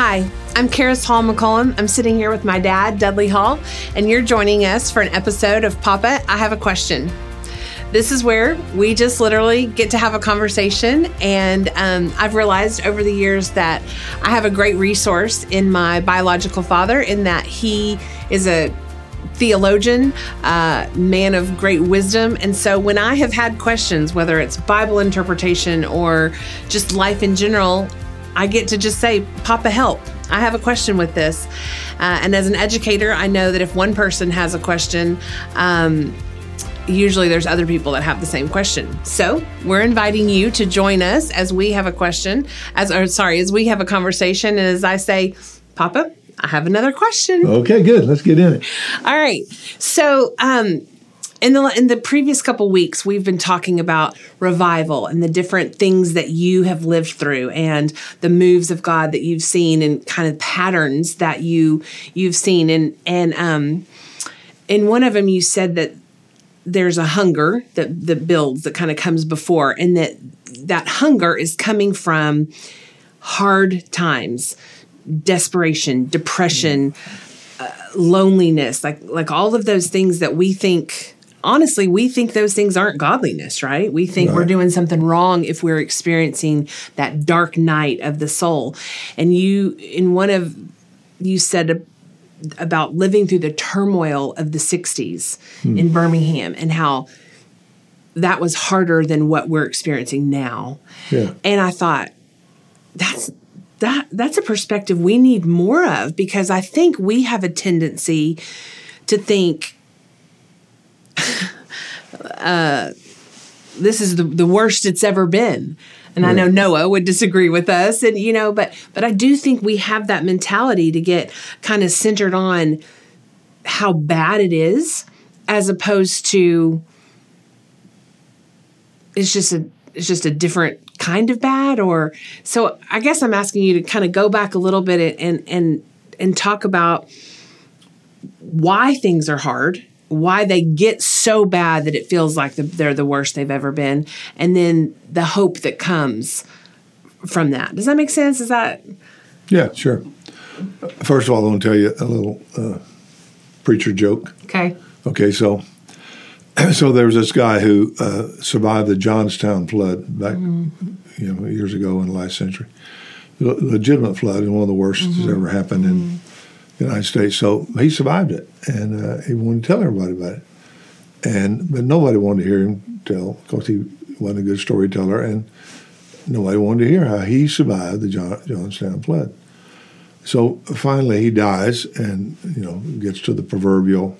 Hi, I'm Karis Hall McCollum. I'm sitting here with my dad, Dudley Hall, and you're joining us for an episode of Papa, I Have a Question. This is where we just literally get to have a conversation. And um, I've realized over the years that I have a great resource in my biological father, in that he is a theologian, uh, man of great wisdom. And so when I have had questions, whether it's Bible interpretation or just life in general, I get to just say, Papa, help. I have a question with this. Uh, and as an educator, I know that if one person has a question, um, usually there's other people that have the same question. So we're inviting you to join us as we have a question, as or sorry, as we have a conversation. And as I say, Papa, I have another question. Okay, good. Let's get in it. All right. So um, in the in the previous couple weeks we've been talking about revival and the different things that you have lived through and the moves of God that you've seen and kind of patterns that you you've seen. And and um in one of them you said that there's a hunger that that builds that kind of comes before and that that hunger is coming from hard times desperation depression uh, loneliness like like all of those things that we think honestly, we think those things aren't godliness, right? We think right. we're doing something wrong if we're experiencing that dark night of the soul. And you, in one of, you said about living through the turmoil of the 60s hmm. in Birmingham and how that was harder than what we're experiencing now. Yeah. And I thought, that's that that's a perspective we need more of because I think we have a tendency to think uh, this is the, the worst it's ever been. And yeah. I know Noah would disagree with us, and you know, but but I do think we have that mentality to get kind of centered on how bad it is, as opposed to it's just a it's just a different kind of bad. Or so I guess I'm asking you to kind of go back a little bit and and and talk about why things are hard why they get so bad that it feels like the, they're the worst they've ever been, and then the hope that comes from that. Does that make sense? Is that? Yeah, sure. First of all, I want to tell you a little uh, preacher joke. Okay. Okay, so so there was this guy who uh, survived the Johnstown flood back, mm-hmm. you know, years ago in the last century. legitimate flood and one of the worst mm-hmm. that's ever happened in mm-hmm. United States. So he survived it, and uh, he wanted to tell everybody about it. And but nobody wanted to hear him tell because he wasn't a good storyteller, and nobody wanted to hear how he survived the John, Johnstown flood. So finally, he dies, and you know gets to the proverbial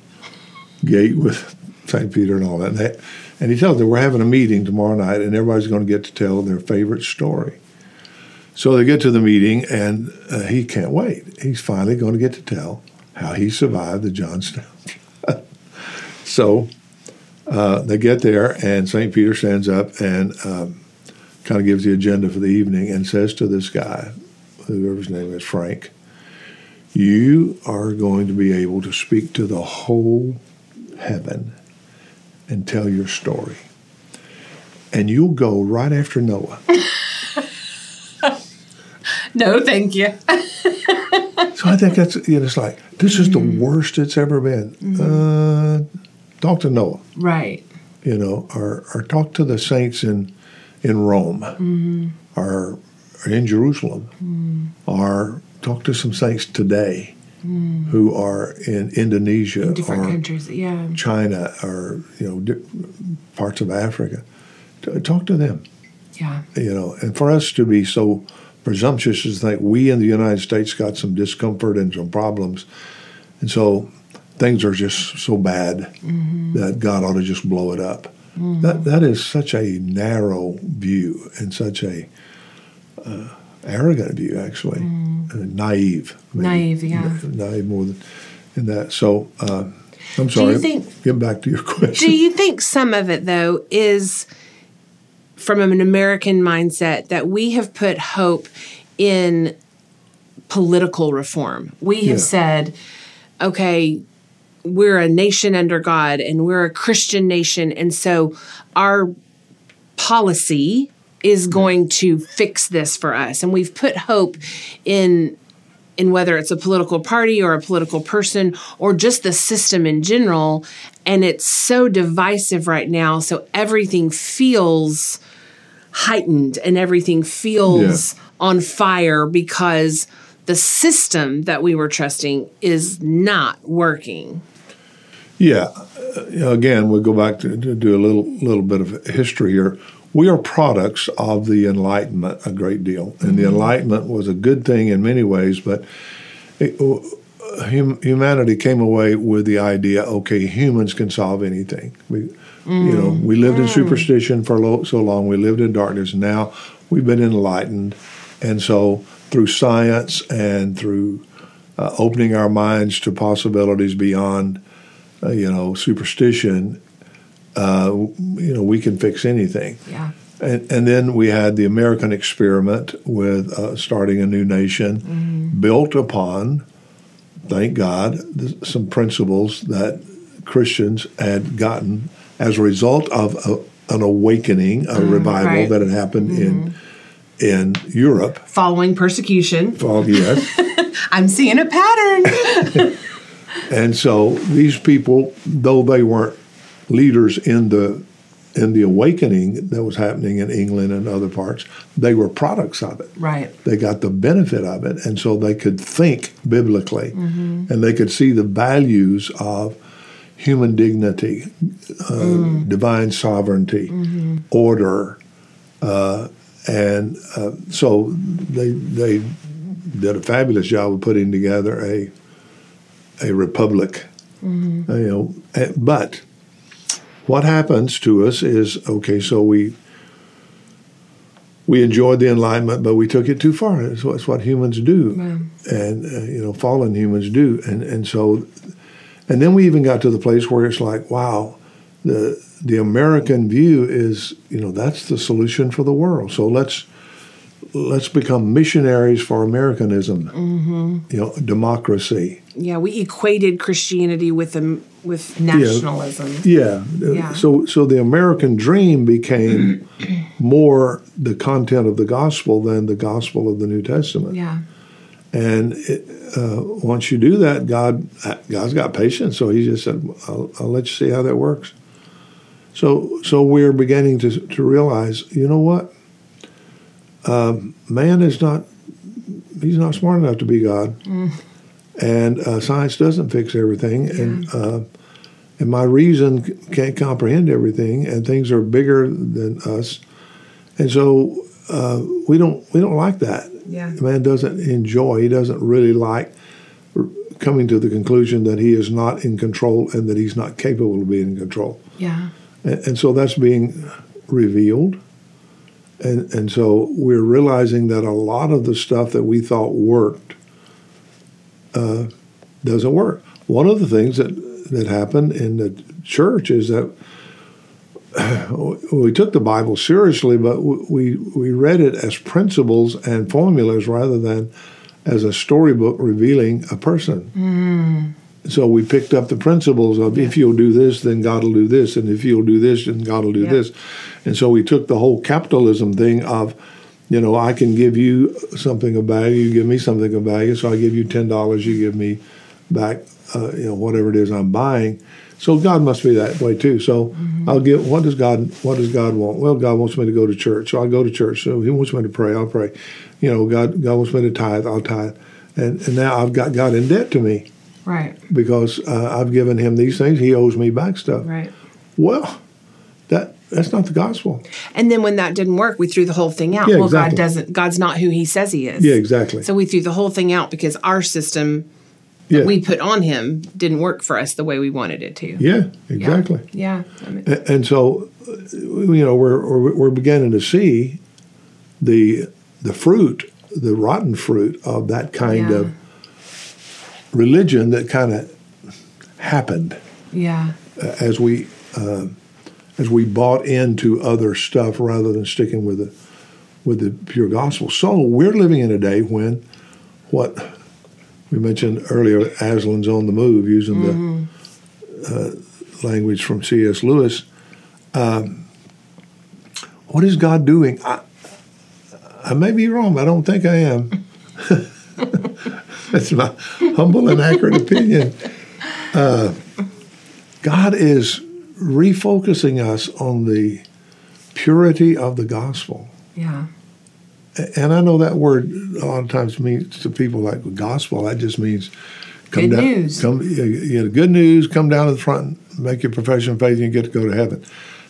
gate with St. Peter and all that. And, they, and he tells them, "We're having a meeting tomorrow night, and everybody's going to get to tell their favorite story." So they get to the meeting, and uh, he can't wait. He's finally going to get to tell how he survived the Johnstown. so uh, they get there, and St. Peter stands up and um, kind of gives the agenda for the evening and says to this guy, whoever's name is Frank, you are going to be able to speak to the whole heaven and tell your story. And you'll go right after Noah. no, thank you. so I think that's you know, it's like this is mm-hmm. the worst it's ever been. Mm-hmm. Uh, talk to Noah, right? You know, or or talk to the saints in in Rome, mm-hmm. or, or, in Jerusalem, mm. or talk to some saints today. Mm. Who are in Indonesia in different or countries, yeah, China or you know di- parts of Africa? Talk to them. Yeah, you know, and for us to be so presumptuous to think we in the United States got some discomfort and some problems. And so things are just so bad mm-hmm. that God ought to just blow it up. Mm-hmm. That that is such a narrow view and such a uh, arrogant view, actually, mm. uh, naive. Maybe. Naive, yeah, naive more than in that. So uh, I'm sorry. Think, get back to your question. Do you think some of it though is from an American mindset that we have put hope in political reform. We have yeah. said, okay, we're a nation under God and we're a Christian nation. And so our policy is going to fix this for us. And we've put hope in in whether it's a political party or a political person or just the system in general. And it's so divisive right now. So everything feels heightened and everything feels Yeah. on fire because the system that we were trusting is not working. Yeah. Uh, again, we'll go back to, to do a little little bit of history here. We are products of the Enlightenment a great deal, and the Enlightenment was a good thing in many ways, but it, uh, hum, humanity came away with the idea: okay, humans can solve anything. We, you know, we lived in superstition for lo- so long. We lived in darkness. Now we've been enlightened, and so through science and through uh, opening our minds to possibilities beyond uh, you know, superstition, uh, you know, we can fix anything. Yeah. And, and then we had the American experiment with uh, starting a new nation built upon, thank God, th- some principles that Christians had gotten as a result of a, an awakening, a revival right. that had happened in in Europe. Following persecution. Well, yes. I'm seeing a pattern. And so these people, though they weren't leaders in the in the awakening that was happening in England and other parts, they were products of it. right. They got the benefit of it, and so they could think biblically, and they could see the values of human dignity, uh, divine sovereignty, order, uh, and uh, so they they did a fabulous job of putting together a a republic. You know, eh, but what happens to us is okay. So we we enjoyed the enlightenment, but we took it too far. It's what, it's what humans do, and uh, you know, fallen humans do, and and so, and then we even got to the place where it's like, wow, the the American view is, you know, that's the solution for the world. So let's let's become missionaries for Americanism, you know, democracy. Yeah, we equated Christianity with um, with nationalism. Yeah. Yeah. So so the American dream became more the content of the gospel than the gospel of the New Testament. Yeah. And it, uh, once you do that, God God's got patience. So He just said, "I'll, I'll let you see how that works." So so we're beginning to to realize, you know what? Um, man is not he's not smart enough to be God, and uh, science doesn't fix everything, and uh, and my reason can't comprehend everything, and things are bigger than us, and so uh, we don't we don't like that. Yeah. man doesn't enjoy. He doesn't really like r- coming to the conclusion that he is not in control and that he's not capable of being in control. Yeah. And, and so that's being revealed. And, and so we're realizing that a lot of the stuff that we thought worked uh, doesn't work. One of the things that, that happened in the church is that we took the Bible seriously, but we, we read it as principles and formulas rather than as a storybook revealing a person. So we picked up the principles of if you'll do this, then God will do this, and if you'll do this, then God will do Yeah. this. And so we took the whole capitalism thing of, you know, I can give you something of value, you give me something of value, so I give you ten dollars, you give me back, uh, you know, whatever it is I'm buying. So God must be that way too. So I'll give. What does God? What does God want? Well, God wants me to go to church, so I go to church. So He wants me to pray, I'll pray. You know, God, God wants me to tithe, I'll tithe. And, and now I've got God in debt to me Right. because uh, I've given him these things. He owes me back stuff. Right. Well, that that's not the gospel. And then when that didn't work, we threw the whole thing out. Yeah, well, exactly. God doesn't. God's not who He says He is. Yeah, exactly. So we threw the whole thing out because our system yeah, we put on Him didn't work for us the way we wanted it to. yeah, exactly. Yeah. I mean, A- And so, uh, you know, we're we're, beginning to see the the fruit, the rotten fruit of that kind Yeah. of religion that kind of happened yeah. uh, as we uh, as we bought into other stuff rather than sticking with the with the pure gospel. So we're living in a day when what we mentioned earlier, Aslan's on the move, using the uh, language from C.S. Lewis. Um, what is God doing? I, I may be wrong. I don't think I am. That's my humble and accurate opinion. Uh, God is refocusing us on the purity of the gospel. Yeah. And I know that word a lot of times means to people like gospel. That just means come good down, news. Come, you get good news. Come down to the front, make your profession of faith, and you get to go to heaven.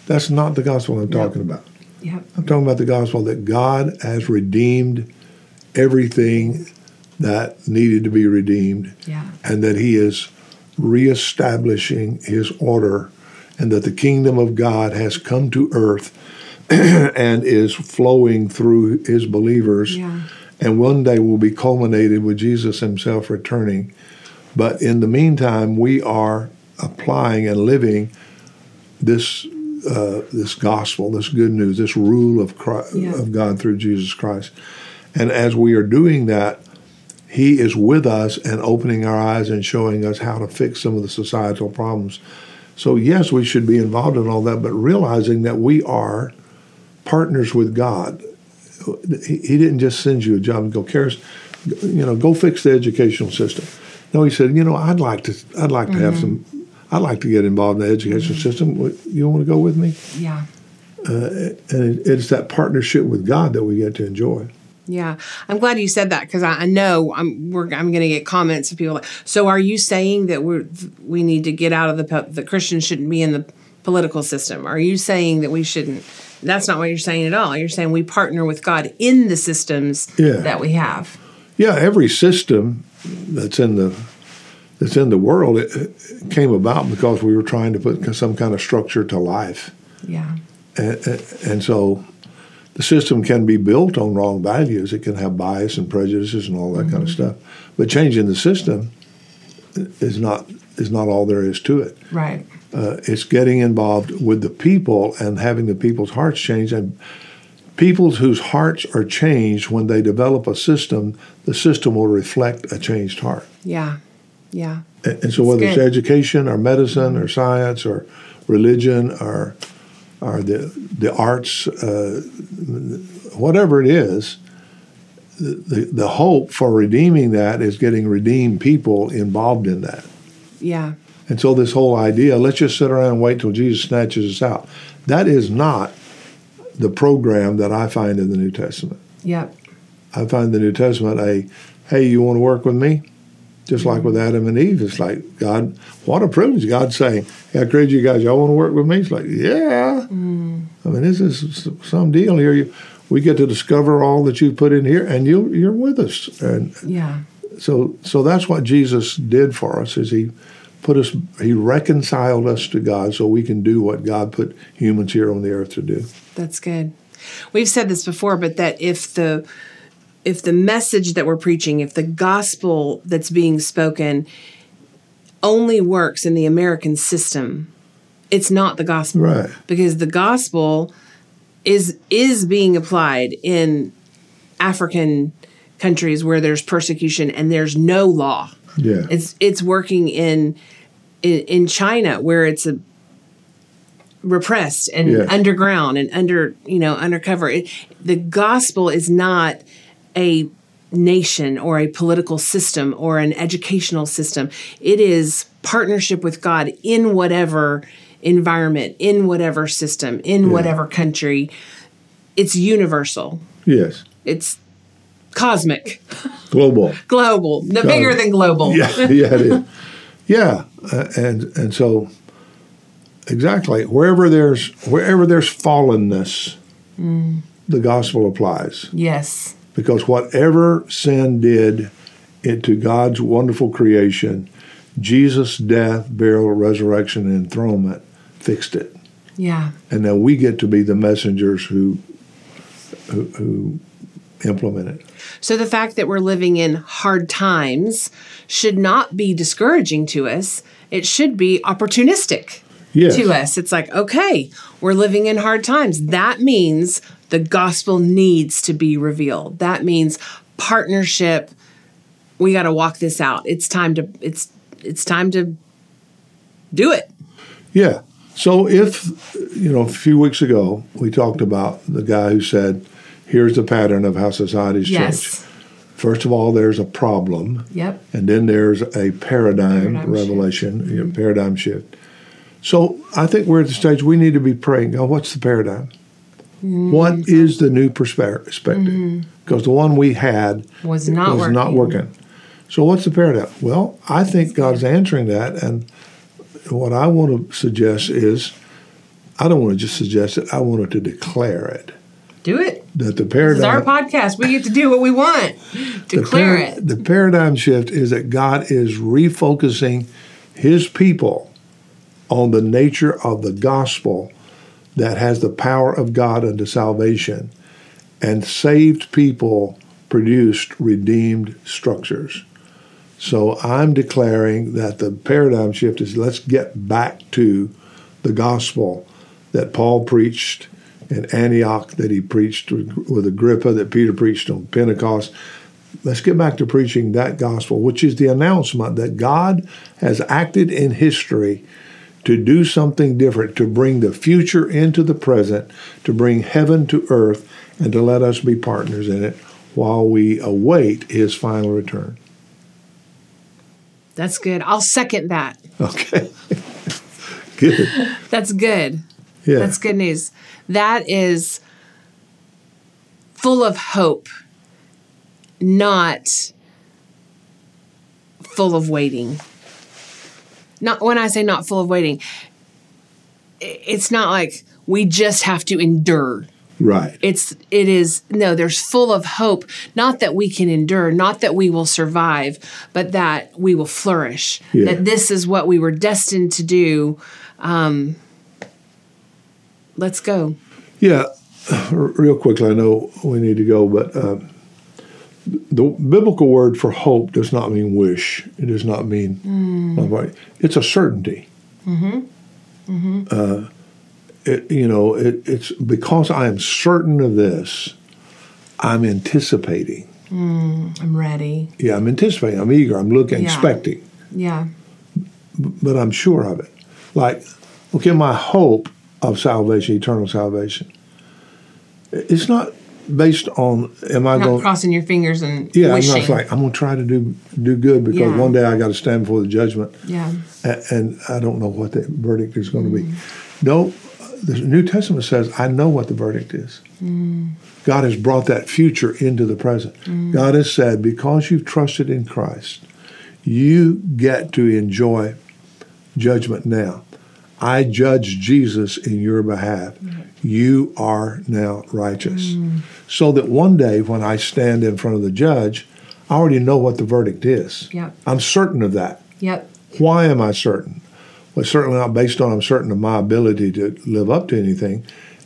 That's not the gospel I'm talking about. Yep. I'm talking about the gospel that God has redeemed everything that needed to be redeemed, yeah. and that He is reestablishing His order, and that the kingdom of God has come to earth and is flowing through His believers, yeah. and one day will be culminated with Jesus Himself returning. But in the meantime, we are applying and living this uh, this gospel, this good news, this rule of Christ, Yeah. of God through Jesus Christ. And as we are doing that, He is with us and opening our eyes and showing us how to fix some of the societal problems. So yes, we should be involved in all that, but realizing that we are partners with God. He, didn't just send you a job and go, Karis, you know, go fix the educational system. No, he said, you know, I'd like to, I'd like to have some, I'd like to get involved in the education system. You want to go with me? Yeah. Uh, and it's that partnership with God that we get to enjoy. Yeah, I'm glad you said that because I, I know I'm we're, I'm going to get comments of people like. So, are you saying that we we need to get out of the the Christians shouldn't be in the political system? Are you saying that we shouldn't? That's not what you're saying at all. You're saying we partner with God in the systems Yeah. that we have. Yeah, every system that's in the that's in the world it, it came about because we were trying to put some kind of structure to life, Yeah. and, and so the system can be built on wrong values. It can have bias and prejudices and all that kind of stuff. But changing the system is not is not all there is to it. Right. Uh, it's getting involved with the people and having the people's hearts change and peoples whose hearts are changed when they develop a system the system will reflect a changed heart Yeah. Yeah. and, and so whether it's education or medicine or science or religion or or the the arts uh, whatever it is the, the, the hope for redeeming that is getting redeemed people involved in that Yeah. and so this whole idea, let's just sit around and wait till Jesus snatches us out, that is not the program that I find in the New Testament. Yep. I find the New Testament a, hey, you want to work with me? Just like with Adam and Eve, it's like God, what a privilege! God saying, "Hey, I created you guys. Y'all want to work with me?" It's like, yeah. Mm. I mean, this is some deal here. You, we get to discover all that you put in here, and you you're with us. And Yeah. so so that's what Jesus did for us is he put us he reconciled us to God so we can do what God put humans here on the earth to do. That's good. We've said this before, but that if the if the message that we're preaching, if the gospel that's being spoken only works in the American system, it's not the gospel. Right. Because the gospel is is being applied in African countries where there's persecution and there's no law. Yeah. It's it's working in in, in China where it's a repressed and Yeah. underground and under you know undercover. It, the gospel is not a nation or a political system or an educational system. It is partnership with God in whatever environment, in whatever system, in whatever country. It's universal. yes. It's cosmic, Global. global, the bigger than global. Yeah, yeah, it is. Yeah, uh, and and so exactly wherever there's wherever there's fallenness, the gospel applies Yes. Because whatever sin did into God's wonderful creation, Jesus' death, burial, resurrection, and enthronement fixed it, Yeah. and now we get to be the messengers who who, who implement it. So the fact that we're living in hard times should not be discouraging to us. It should be opportunistic Yes. to us. It's like, okay, we're living in hard times. That means the gospel needs to be revealed. That means partnership. We got to walk this out. It's time to it's it's time to do it. Yeah. So if you know, a few weeks ago we talked about the guy who said, "Here's the pattern of how societies change." Yes. First of all, there's a problem, Yep. and then there's a paradigm, Paradigm revelation, you know, mm-hmm. paradigm shift. So I think we're at the stage we need to be praying. God, what's the paradigm? Mm-hmm. What is the new perspe- perspective? Mm-hmm. Because the one we had Was not was not working. working. So what's the paradigm? Well, I think God's answering that, and what I want to suggest is, I don't want to just suggest it. I want to declare it Do it. that the This is our podcast. We get to do what we want. the Declare par- it. The paradigm shift is that God is refocusing His people on the nature of the gospel that has the power of God unto salvation, and saved people produced redeemed structures. So I'm declaring that the paradigm shift is let's get back to the gospel that Paul preached in Antioch, that he preached with Agrippa, that Peter preached on Pentecost. Let's get back to preaching that gospel, which is the announcement that God has acted in history to do something different, to bring the future into the present, to bring heaven to earth, and to let us be partners in it while we await his final return. That's good. I'll second that. Okay. Good. That's good. Yeah. That's good news. That is full of hope, not full of waiting. Not when I say not full of waiting, it's not like we just have to endure. Right. It's it is no, there's full of hope, not that we can endure, not that we will survive, but that we will flourish. Yeah. That this is what we were destined to do. Um, let's go. Yeah, real quickly, I know we need to go, but um, the biblical word for hope does not mean wish. It does not mean, hmm. it's a certainty. Mm-hmm. Mm-hmm. Uh, it, you know, it, it's because I am certain of this, I'm anticipating. Hmm. I'm ready. Yeah, I'm anticipating. I'm eager. I'm looking, Yeah. expecting, Yeah. but I'm sure of it. Like, okay, my hope of salvation, eternal salvation, it's not based on am I going crossing your fingers and Yeah, wishing. I'm not like I'm going to try to do do good because Yeah. one day I got to stand before the judgment, yeah. and, and I don't know what the verdict is going to be. Mm. No, the New Testament says I know what the verdict is. Mm. God has brought that future into the present. God has said because you've trusted in Christ, you get to enjoy judgment now. I judge Jesus in your behalf. You are now righteous. So that one day when I stand in front of the judge, I already know what the verdict is. Yep. I'm certain of that. Yep. Why am I certain? Well, certainly not based on I'm certain of my ability to live up to anything.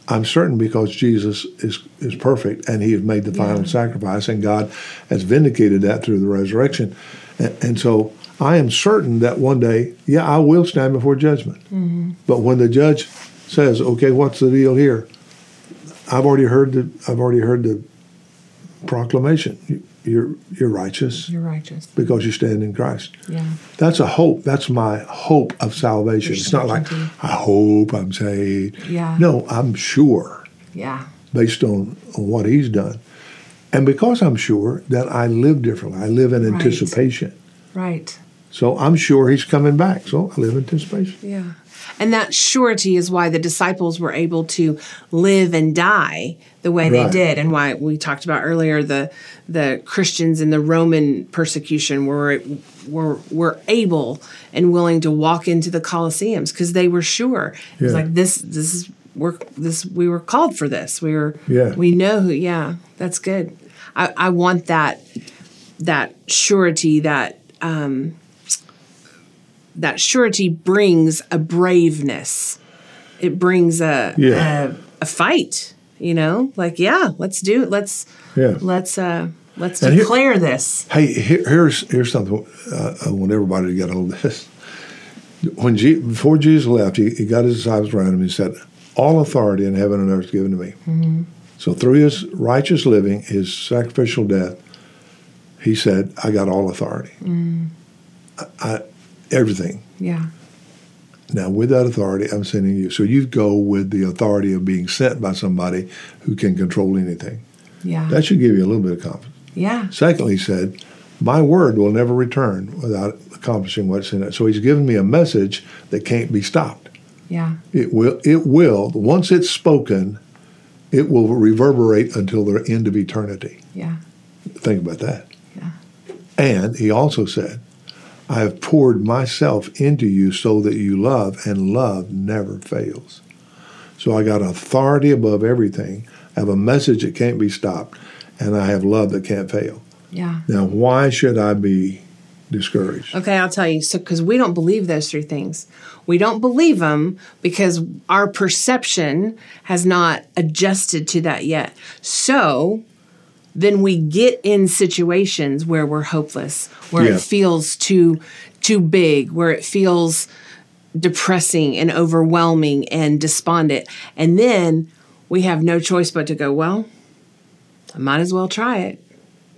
I'm certain because Jesus is, is perfect and he has made the final Yeah. sacrifice and God has vindicated that through the resurrection. And, and so I am certain that one day, yeah, I will stand before judgment. Mm-hmm. But when the judge says, okay, what's the deal here? I've already heard the I've already heard the proclamation. You- You're you're righteous You're righteous. because you stand in Christ. Yeah. That's a hope. That's my hope of salvation. It's not like. I hope I'm saved. Yeah. No, I'm sure Yeah. based on, on what he's done. And because I'm sure that I live differently. I live in Right. anticipation. Right. So I'm sure he's coming back. So I live in anticipation. Yeah. And that surety is why the disciples were able to live and die the way they did and why we talked about earlier the the Christians in the Roman persecution were were were able and willing to walk into the Colosseums because they were sure. It was like this this is we're this we were called for this. We were Yeah. we know who yeah, that's good. I, I want that that surety that um that surety brings a braveness. It brings a Yeah. a, a fight. You know, like yeah, let's do it. Let's Yeah. let's uh let's And here- declare this. Hey, here, here's here's something uh, I want everybody to get a hold of this. When Je- before Jesus left, he, he got his disciples around him and he said, "All authority in heaven and earth is given to me." So through his righteous living, his sacrificial death, he said, "I got all authority, I, I, everything." Yeah. Now, with that authority, I'm sending you. So you go with the authority of being sent by somebody who can control anything. Yeah. That should give you a little bit of confidence. Yeah. Secondly, he said, My word will never return without accomplishing what's in it. So he's given me a message that can't be stopped. Yeah. It will, it will, once it's spoken, it will reverberate until the end of eternity. Yeah. Think about that. Yeah. And he also said, I have poured myself into you so that you love, and love never fails. So I got authority above everything. I have a message that can't be stopped, and I have love that can't fail. Yeah. Now, why should I be discouraged? Okay, I'll tell you. So, because we don't believe those three things, we don't believe them because our perception has not adjusted to that yet. So, then we get in situations where we're hopeless, where Yeah. it feels too too big, where it feels depressing and overwhelming and despondent. And then we have no choice but to go, well, I might as well try it.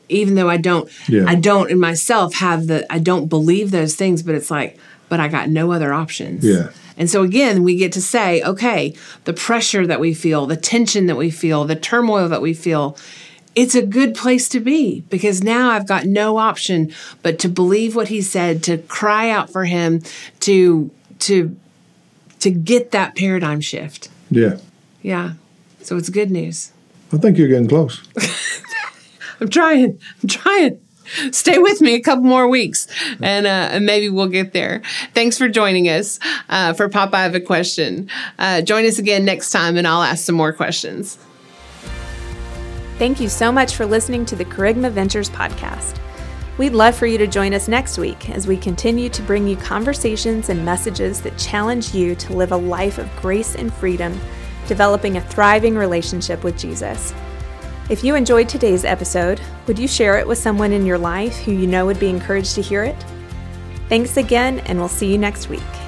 Even though I don't Yeah. I don't in myself have the I don't believe those things, but it's like, but I got no other options. Yeah. And so again, we get to say, okay, the pressure that we feel, the tension that we feel, the turmoil that we feel, it's a good place to be because now I've got no option but to believe what he said, to cry out for him, to to to get that paradigm shift. Yeah. Yeah. So it's good news. I think you're getting close. I'm trying. I'm trying. Stay with me a couple more weeks, and uh, and maybe we'll get there. Thanks for joining us uh, for Pop. I have a question. Uh, join us again next time, and I'll ask some more questions. Thank you so much for listening to the Kerygma Ventures podcast. We'd love for you to join us next week as we continue to bring you conversations and messages that challenge you to live a life of grace and freedom, developing a thriving relationship with Jesus. If you enjoyed today's episode, would you share it with someone in your life who you know would be encouraged to hear it? Thanks again, and we'll see you next week.